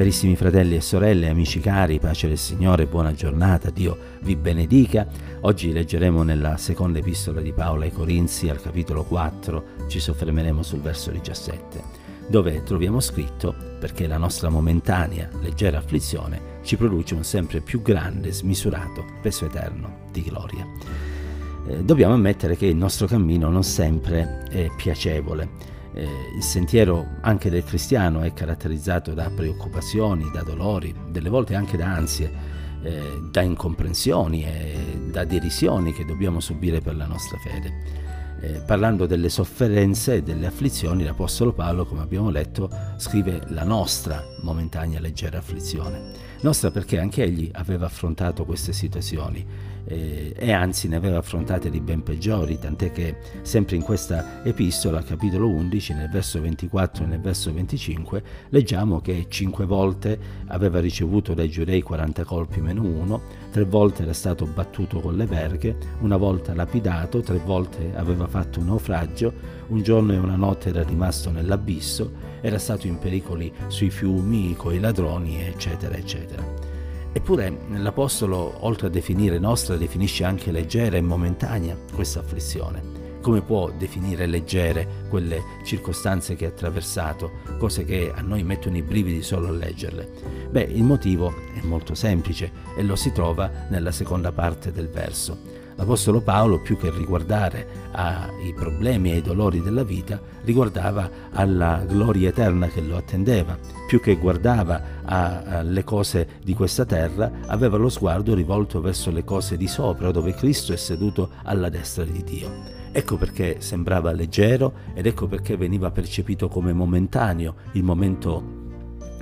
Carissimi fratelli e sorelle, amici cari, pace del Signore, buona giornata, Dio vi benedica. Oggi leggeremo nella seconda epistola di Paolo ai Corinzi, al capitolo 4, ci soffermeremo sul verso 17, dove troviamo scritto perché la nostra momentanea, leggera afflizione ci produce un sempre più grande, smisurato peso eterno di gloria. Eh, dobbiamo ammettere che il nostro cammino non sempre è piacevole eh, il sentiero anche del cristiano è caratterizzato da preoccupazioni, da dolori, delle volte anche da ansie, eh, da incomprensioni e da derisioni che dobbiamo subire per la nostra fede. Eh, parlando delle sofferenze e delle afflizioni, l'Apostolo Paolo, come abbiamo letto, scrive la nostra momentanea leggera afflizione. Nostra perché anche egli aveva affrontato queste situazioni eh, e anzi ne aveva affrontate di ben peggiori, tant'è che sempre in questa epistola, capitolo 11, nel verso 24 e nel verso 25, leggiamo che cinque volte aveva ricevuto dai giurei 40 colpi meno uno, tre volte era stato battuto con le verghe, una volta lapidato, tre volte aveva fatto un naufragio, un giorno e una notte era rimasto nell'abisso, era stato in pericoli sui fiumi, coi ladroni, eccetera, eccetera. Eppure l'Apostolo, oltre a definire nostra, definisce anche leggera e momentanea questa afflizione. Come può definire leggere quelle circostanze che ha attraversato, cose che a noi mettono i brividi solo a leggerle? Beh, il motivo è molto semplice e lo si trova nella seconda parte del verso. L'Apostolo Paolo, più che riguardare ai problemi e ai dolori della vita, riguardava alla gloria eterna che lo attendeva. Più che guardava alle cose di questa terra, aveva lo sguardo rivolto verso le cose di sopra, dove Cristo è seduto alla destra di Dio. Ecco perché sembrava leggero ed ecco perché veniva percepito come momentaneo il momento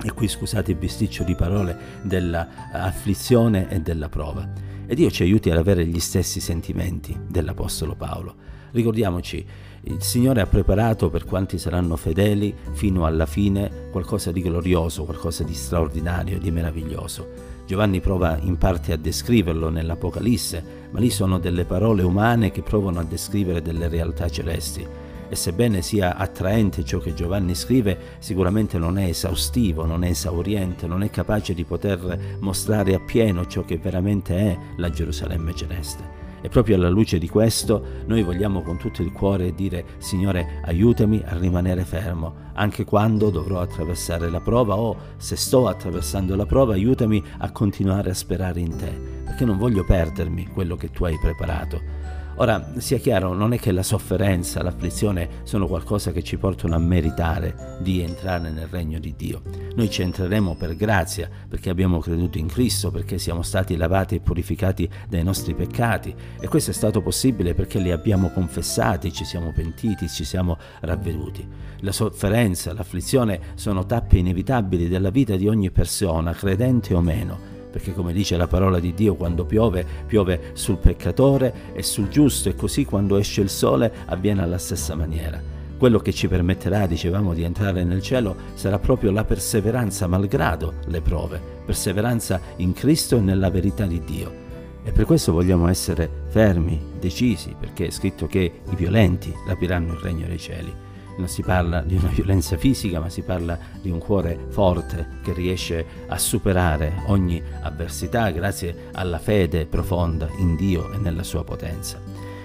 e qui scusate il bisticcio di parole dell'afflizione e della prova e Dio ci aiuti ad avere gli stessi sentimenti dell'Apostolo Paolo. Ricordiamoci, il Signore ha preparato per quanti saranno fedeli fino alla fine qualcosa di glorioso, qualcosa di straordinario, di meraviglioso. Giovanni prova in parte a descriverlo nell'Apocalisse, ma lì sono delle parole umane che provano a descrivere delle realtà celesti e sebbene sia attraente ciò che Giovanni scrive, sicuramente non è esaustivo, non è esauriente, non è capace di poter mostrare appieno ciò che veramente è la Gerusalemme celeste. E proprio alla luce di questo noi vogliamo con tutto il cuore dire Signore aiutami a rimanere fermo, anche quando dovrò attraversare la prova o se sto attraversando la prova aiutami a continuare a sperare in te, perché non voglio perdermi quello che tu hai preparato Ora, sia chiaro, non è che la sofferenza, l'afflizione sono qualcosa che ci portano a meritare di entrare nel regno di Dio. Noi ci entreremo per grazia, perché abbiamo creduto in Cristo, perché siamo stati lavati e purificati dai nostri peccati e questo è stato possibile perché li abbiamo confessati, ci siamo pentiti, ci siamo ravveduti. La sofferenza, l'afflizione sono tappe inevitabili della vita di ogni persona, credente o meno perché come dice la parola di Dio, quando piove, piove sul peccatore e sul giusto e così quando esce il sole avviene alla stessa maniera. Quello che ci permetterà, dicevamo, di entrare nel cielo sarà proprio la perseveranza malgrado le prove, perseveranza in Cristo e nella verità di Dio. E per questo vogliamo essere fermi, decisi, perché è scritto che i violenti rapiranno il regno dei cieli non si parla di una violenza fisica, ma si parla di un cuore forte che riesce a superare ogni avversità grazie alla fede profonda in Dio e nella sua potenza.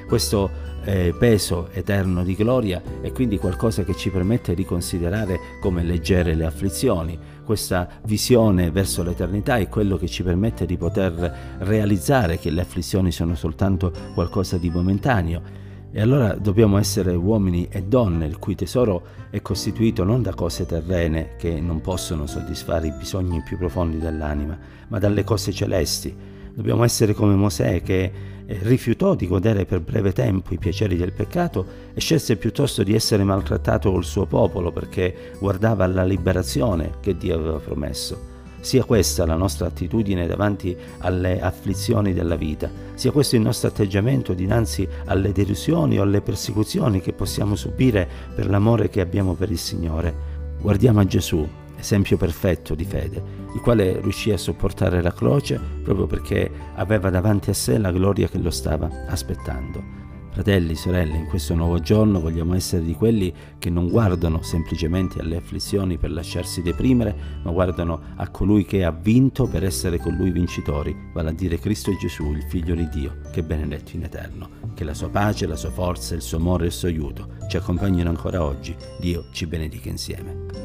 Questo eh, peso eterno di gloria è quindi qualcosa che ci permette di considerare come leggere le afflizioni. Questa visione verso l'eternità è quello che ci permette di poter realizzare che le afflizioni sono soltanto qualcosa di momentaneo e allora dobbiamo essere uomini e donne il cui tesoro è costituito non da cose terrene che non possono soddisfare i bisogni più profondi dell'anima, ma dalle cose celesti. Dobbiamo essere come Mosè che eh, rifiutò di godere per breve tempo i piaceri del peccato e scelse piuttosto di essere maltrattato col suo popolo perché guardava alla liberazione che Dio aveva promesso. Sia questa la nostra attitudine davanti alle afflizioni della vita, sia questo il nostro atteggiamento dinanzi alle delusioni o alle persecuzioni che possiamo subire per l'amore che abbiamo per il Signore. Guardiamo a Gesù, esempio perfetto di fede, il quale riuscì a sopportare la croce proprio perché aveva davanti a sé la gloria che lo stava aspettando. Fratelli, sorelle, in questo nuovo giorno vogliamo essere di quelli che non guardano semplicemente alle afflizioni per lasciarsi deprimere, ma guardano a colui che ha vinto per essere con lui vincitori, vale a dire Cristo Gesù, il Figlio di Dio, che è benedetto in eterno. Che la sua pace, la sua forza, il suo amore e il suo aiuto ci accompagnino ancora oggi. Dio ci benedica insieme.